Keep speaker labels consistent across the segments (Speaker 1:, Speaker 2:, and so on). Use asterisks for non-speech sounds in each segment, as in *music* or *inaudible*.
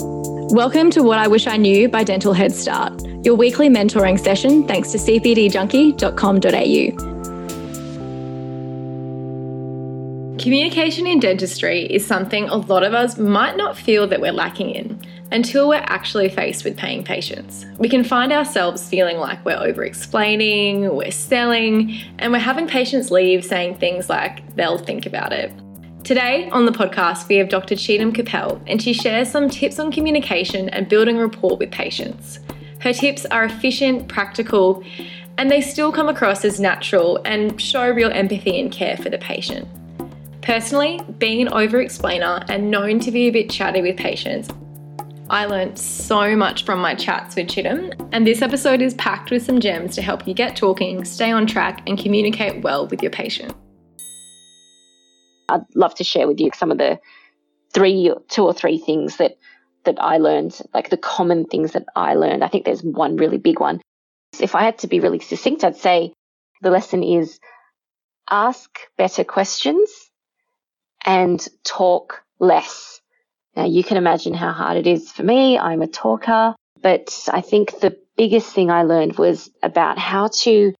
Speaker 1: Welcome to What I Wish I Knew by Dental Head Start, your weekly mentoring session thanks to cpdjunkie.com.au. Communication in dentistry is something a lot of us might not feel that we're lacking in until we're actually faced with paying patients. We can find ourselves feeling like we're over explaining, we're selling, and we're having patients leave saying things like they'll think about it. Today on the podcast, we have Dr. Cigdem Kipel, and she shares some tips on communication and building rapport with patients. Her tips are efficient, practical, and they still come across as natural and show real empathy and care for the patient. Personally, being an over explainer and known to be a bit chatty with patients, I learned so much from my chats with Cheatham, and this episode is packed with some gems to help you get talking, stay on track, and communicate well with your patient.
Speaker 2: I'd love to share with you some of the three, two or three things that that I learned, like the common things that I learned. I think there's one really big one. If I had to be really succinct, I'd say the lesson is ask better questions and talk less. Now, you can imagine how hard it is for me. I'm a talker, but I think the biggest thing I learned was about how to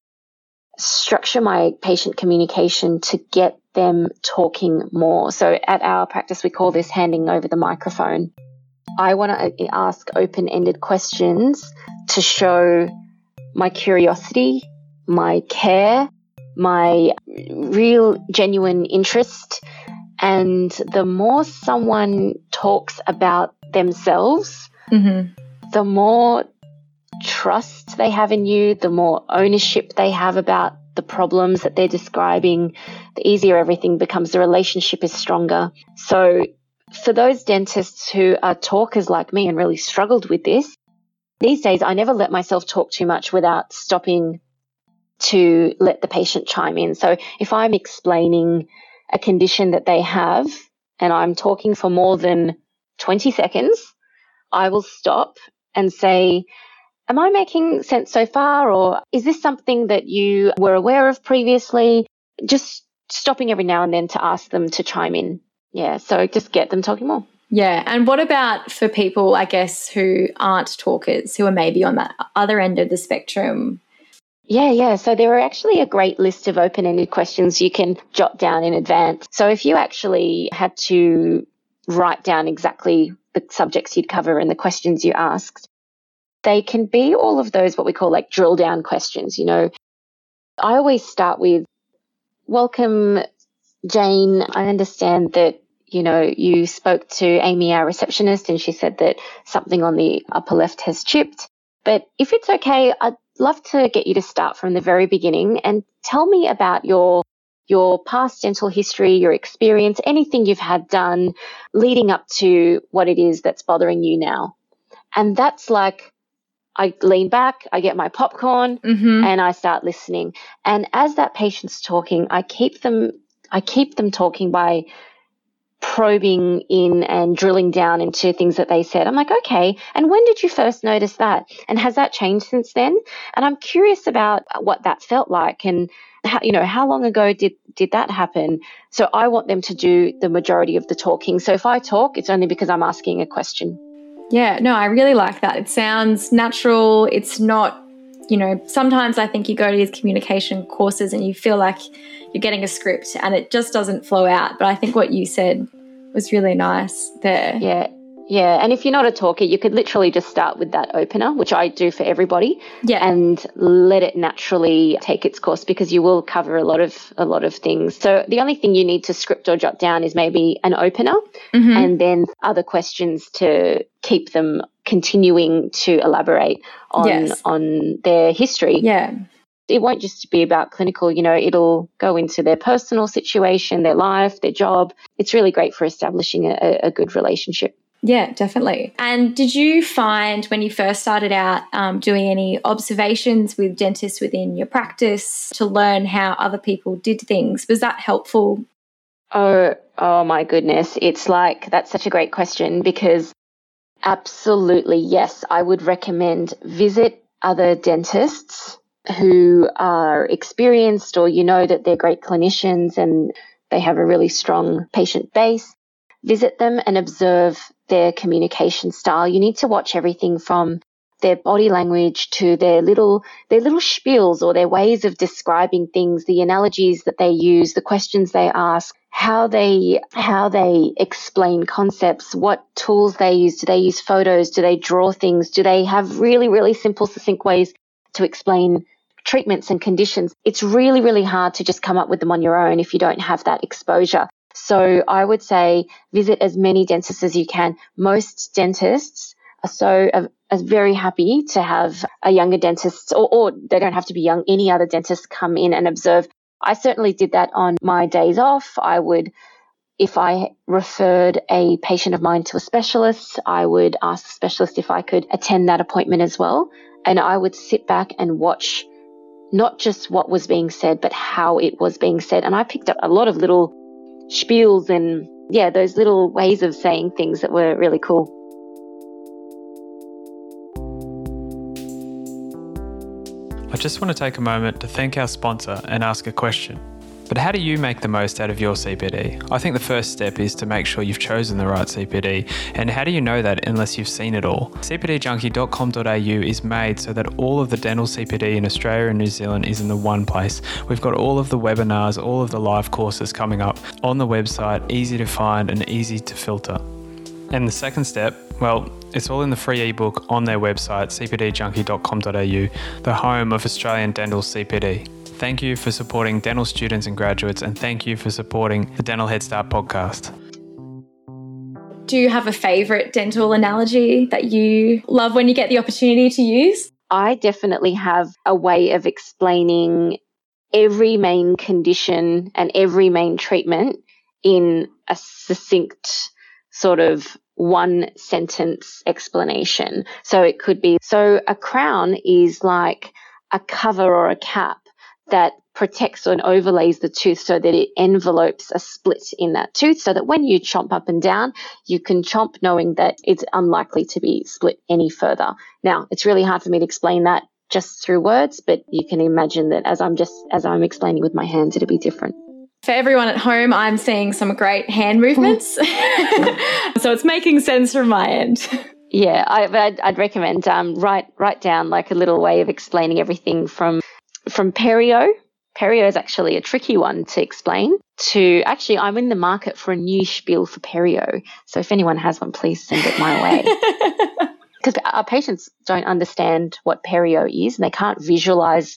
Speaker 2: structure my patient communication to get them talking more. So at our practice, we call this handing over the microphone. I want to ask open ended questions to show my curiosity, my care, my real genuine interest. And the more someone talks about themselves, mm-hmm. the more trust they have in you, the more ownership they have about the problems that they're describing, the easier everything becomes. The relationship is stronger. So, for those dentists who are talkers like me and really struggled with this, these days I never let myself talk too much without stopping to let the patient chime in. So, if I'm explaining a condition that they have and I'm talking for more than 20 seconds, I will stop and say, Am I making sense so far, or is this something that you were aware of previously? Just stopping every now and then to ask them to chime in. Yeah, so just get them talking more.
Speaker 1: Yeah. And what about for people, I guess, who aren't talkers, who are maybe on that other end of the spectrum?
Speaker 2: Yeah, yeah. So there are actually a great list of open ended questions you can jot down in advance. So if you actually had to write down exactly the subjects you'd cover and the questions you asked, they can be all of those what we call like drill down questions. You know, I always start with, Welcome, Jane. I understand that, you know, you spoke to Amy, our receptionist, and she said that something on the upper left has chipped. But if it's okay, I'd love to get you to start from the very beginning and tell me about your your past dental history, your experience, anything you've had done leading up to what it is that's bothering you now. And that's like I lean back, I get my popcorn, mm-hmm. and I start listening. And as that patient's talking, I keep them, I keep them talking by probing in and drilling down into things that they said. I'm like, okay, and when did you first notice that? And has that changed since then? And I'm curious about what that felt like and how, you know, how long ago did, did that happen? So I want them to do the majority of the talking. So if I talk, it's only because I'm asking a question.
Speaker 1: Yeah, no, I really like that. It sounds natural. It's not, you know, sometimes I think you go to these communication courses and you feel like you're getting a script and it just doesn't flow out. But I think what you said was really nice there.
Speaker 2: Yeah, yeah, and if you're not a talker, you could literally just start with that opener, which I do for everybody.
Speaker 1: Yeah.
Speaker 2: And let it naturally take its course because you will cover a lot of a lot of things. So the only thing you need to script or jot down is maybe an opener mm-hmm. and then other questions to keep them continuing to elaborate on yes. on their history.
Speaker 1: Yeah
Speaker 2: it won't just be about clinical, you know, it'll go into their personal situation, their life, their job. It's really great for establishing a, a good relationship.
Speaker 1: Yeah, definitely. And did you find when you first started out um, doing any observations with dentists within your practice to learn how other people did things? Was that helpful?
Speaker 2: Oh, oh my goodness. It's like, that's such a great question because absolutely, yes, I would recommend visit other dentists who are experienced or you know that they're great clinicians and they have a really strong patient base visit them and observe their communication style. You need to watch everything from their body language to their little their little spiels or their ways of describing things, the analogies that they use, the questions they ask, how they how they explain concepts, what tools they use. Do they use photos? Do they draw things? Do they have really really simple succinct ways to explain treatments and conditions? It's really really hard to just come up with them on your own if you don't have that exposure. So I would say visit as many dentists as you can. Most dentists are so are, very happy to have a younger dentist, or, or they don't have to be young, any other dentist come in and observe. I certainly did that on my days off. I would if I referred a patient of mine to a specialist, I would ask the specialist if I could attend that appointment as well. And I would sit back and watch not just what was being said, but how it was being said. And I picked up a lot of little spiels and, yeah, those little ways of saying things that were really cool.
Speaker 3: I just want to take a moment to thank our sponsor and ask a question. But how do you make the most out of your CPD? I think the first step is to make sure you've chosen the right CPD. And how do you know that unless you've seen it all? CPDjunkie.com.au is made so that all of the dental CPD in Australia and New Zealand is in the one place. We've got all of the webinars, all of the live courses coming up on the website, easy to find and easy to filter. And the second step, well, it's all in the free ebook on their website, cpdjunkie.com.au, the home of Australian dental CPD. Thank you for supporting dental students and graduates, and thank you for supporting the Dental Head Start podcast.
Speaker 1: Do you have a favourite dental analogy that you love when you get the opportunity to use?
Speaker 2: I definitely have a way of explaining every main condition and every main treatment in a succinct sort of one sentence explanation. So it could be so a crown is like a cover or a cap that protects and overlays the tooth so that it envelopes a split in that tooth so that when you chomp up and down, you can chomp knowing that it's unlikely to be split any further. Now, it's really hard for me to explain that just through words, but you can imagine that as I'm just as I'm explaining with my hands, it'll be different.
Speaker 1: For everyone at home, I'm seeing some great hand movements. *laughs* so it's making sense from my end.
Speaker 2: Yeah, I, would I'd recommend um, write write down like a little way of explaining everything from from perio. Perio is actually a tricky one to explain. To actually, I'm in the market for a new spiel for perio. So if anyone has one, please send it my way. *laughs* Because our patients don't understand what perio is, and they can't visualize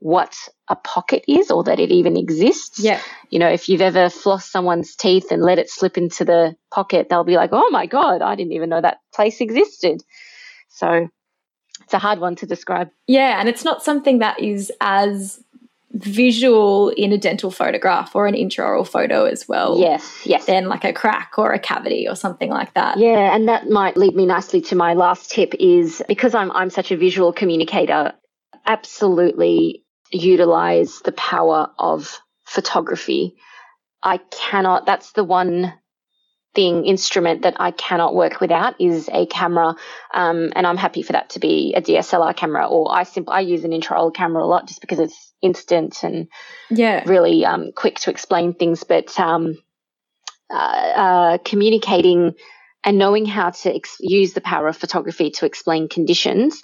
Speaker 2: what a pocket is or that it even exists.
Speaker 1: Yeah.
Speaker 2: You know, if you've ever flossed someone's teeth and let it slip into the pocket, they'll be like, oh my God, I didn't even know that place existed. So it's a hard one to describe.
Speaker 1: Yeah. And it's not something that is as visual in a dental photograph or an intraoral photo as well.
Speaker 2: Yes, yes.
Speaker 1: Than like a crack or a cavity or something like that.
Speaker 2: Yeah, and that might lead me nicely to my last tip is because I'm I'm such a visual communicator, absolutely utilize the power of photography. I cannot, that's the one thing, instrument that I cannot work without is a camera. Um, and I'm happy for that to be a DSLR camera or I simply, I use an intraoral camera a lot just because it's instant and
Speaker 1: yeah,
Speaker 2: really um, quick to explain things. But um, uh, uh, communicating and knowing how to ex- use the power of photography to explain conditions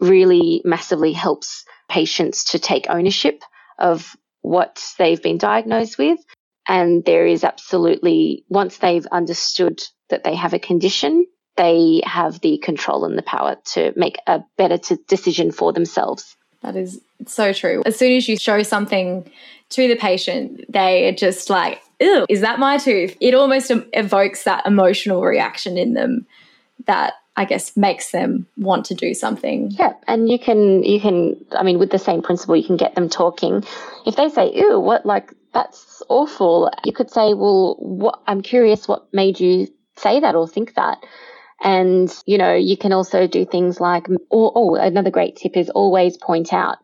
Speaker 2: really massively helps patients to take ownership of what they've been diagnosed with. And there is absolutely, once they've understood that they have a condition, they have the control and the power to make a better t- decision for themselves.
Speaker 1: That is so true. As soon as you show something to the patient, they are just like, ew, is that my tooth? It almost evokes that emotional reaction in them that I guess makes them want to do something.
Speaker 2: Yeah, and you can you can I mean with the same principle you can get them talking. If they say, "Ew, what like that's awful." You could say, "Well, what I'm curious what made you say that or think that?" And you know, you can also do things like oh, oh another great tip is always point out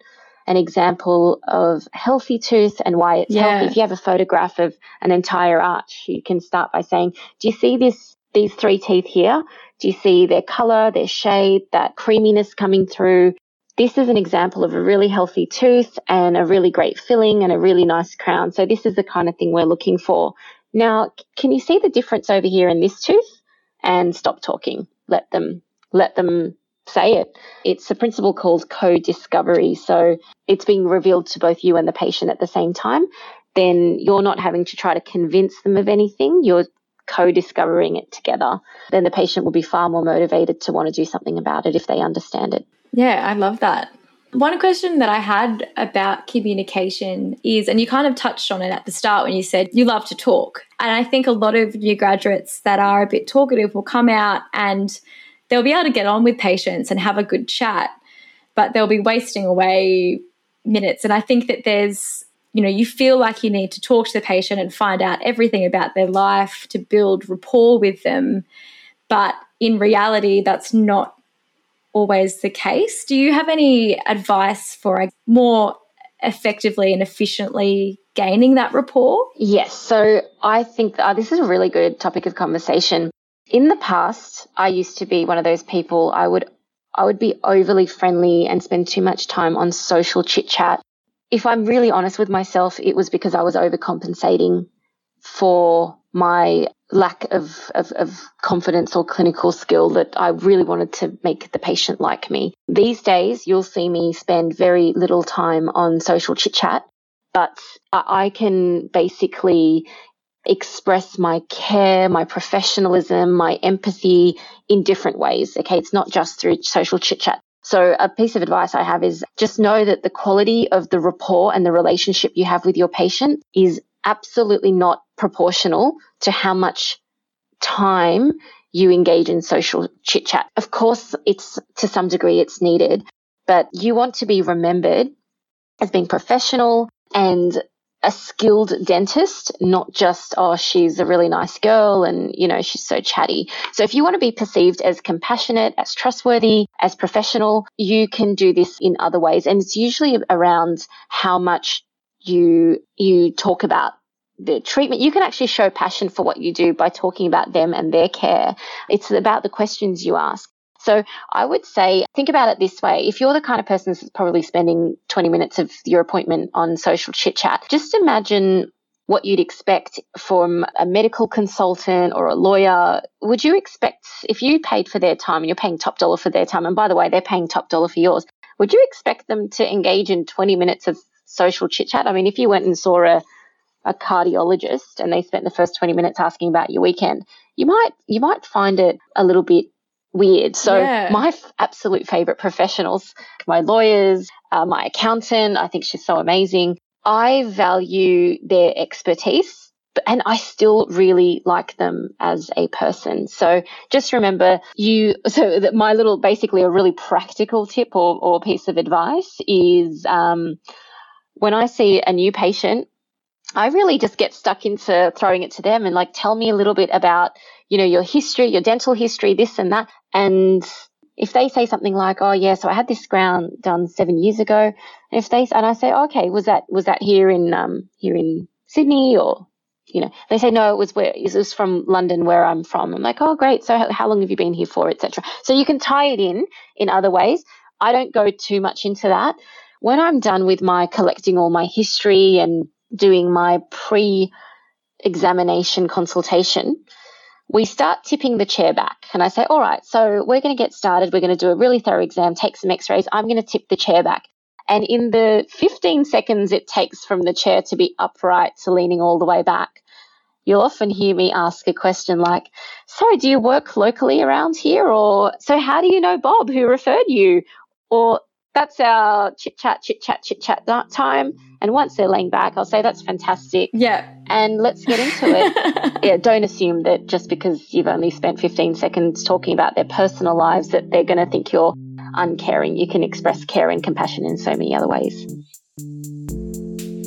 Speaker 2: an example of healthy tooth and why it's yeah. healthy. If you have a photograph of an entire arch, you can start by saying, "Do you see this these three teeth here? Do you see their color, their shade, that creaminess coming through? This is an example of a really healthy tooth and a really great filling and a really nice crown. So this is the kind of thing we're looking for. Now, can you see the difference over here in this tooth? And stop talking. Let them let them say it. It's a principle called co-discovery. So it's being revealed to both you and the patient at the same time. Then you're not having to try to convince them of anything. You're co-discovering it together. Then the patient will be far more motivated to want to do something about it if they understand it.
Speaker 1: Yeah, I love that. One question that I had about communication is, and you kind of touched on it at the start when you said you love to talk. And I think a lot of new graduates that are a bit talkative will come out and they'll be able to get on with patients and have a good chat, but they'll be wasting away minutes. And I think that there's, you know, you feel like you need to talk to the patient and find out everything about their life to build rapport with them. But in reality, that's not always the case. Do you have any advice for a more effectively and efficiently gaining that rapport?
Speaker 2: Yes. So I think that, uh, this is a really good topic of conversation. In the past, I used to be one of those people I would I would be overly friendly and spend too much time on social chit chat. If I'm really honest with myself, it was because I was overcompensating for my lack of, of, of, confidence or clinical skill that I really wanted to make the patient like me. These days, you'll see me spend very little time on social chit chat, but I can basically express my care, my professionalism, my empathy in different ways. Okay. It's not just through social chit chat. So a piece of advice I have is just know that the quality of the rapport and the relationship you have with your patient is absolutely not proportional to how much time you engage in social chit chat. Of course, it's to some degree it's needed, but you want to be remembered as being professional and a skilled dentist, not just, oh, she's a really nice girl and, you know, she's so chatty. So if you want to be perceived as compassionate, as trustworthy, as professional, you can do this in other ways. And it's usually around how much you, you talk about the treatment. You can actually show passion for what you do by talking about them and their care. It's about the questions you ask. So I would say, think about it this way. If you're the kind of person that's probably spending 20 minutes of your appointment on social chit chat, just imagine what you'd expect from a medical consultant or a lawyer. Would you expect, if you paid for their time and you're paying top dollar for their time, and by the way, they're paying top dollar for yours, would you expect them to engage in 20 minutes of social chit chat? I mean, if you went and saw a a cardiologist and they spent the first 20 minutes asking about your weekend, you might you might find it a little bit weird. So yeah. my f- absolute favorite professionals, my lawyers, uh, my accountant, I think she's so amazing. I value their expertise, and I still really like them as a person. So just remember you, *laughs* so that my little, basically a really practical tip or, or piece of advice is, um, when I see a new patient, I really just get stuck into throwing it to them and like, tell me a little bit about, you know, your history, your dental history, this and that. And if they say something like, "Oh yeah, so I had this crown done seven years ago," and if they and I say, "Okay, was that was that here in um here in Sydney or?" You know, they say no. It was where it was from London, where I'm from. I'm like, oh, great. So, how long have you been here for, etc. So you can tie it in in other ways. I don't go too much into that. When I'm done with my collecting all my history and doing my pre examination consultation, we start tipping the chair back. And I say, all right, so we're going to get started. We're going to do a really thorough exam, take some x rays. I'm going to tip the chair back. And in the 15 seconds it takes from the chair to be upright to leaning all the way back, you'll often hear me ask a question like, So, do you work locally around here? Or, So, how do you know Bob who referred you? Or, that's our chit chat, chit chat, chit chat time. And once they're laying back, I'll say, that's fantastic.
Speaker 1: Yeah.
Speaker 2: And let's get into it. *laughs* yeah, don't assume that just because you've only spent 15 seconds talking about their personal lives that they're going to think you're uncaring. You can express care and compassion in so many other ways.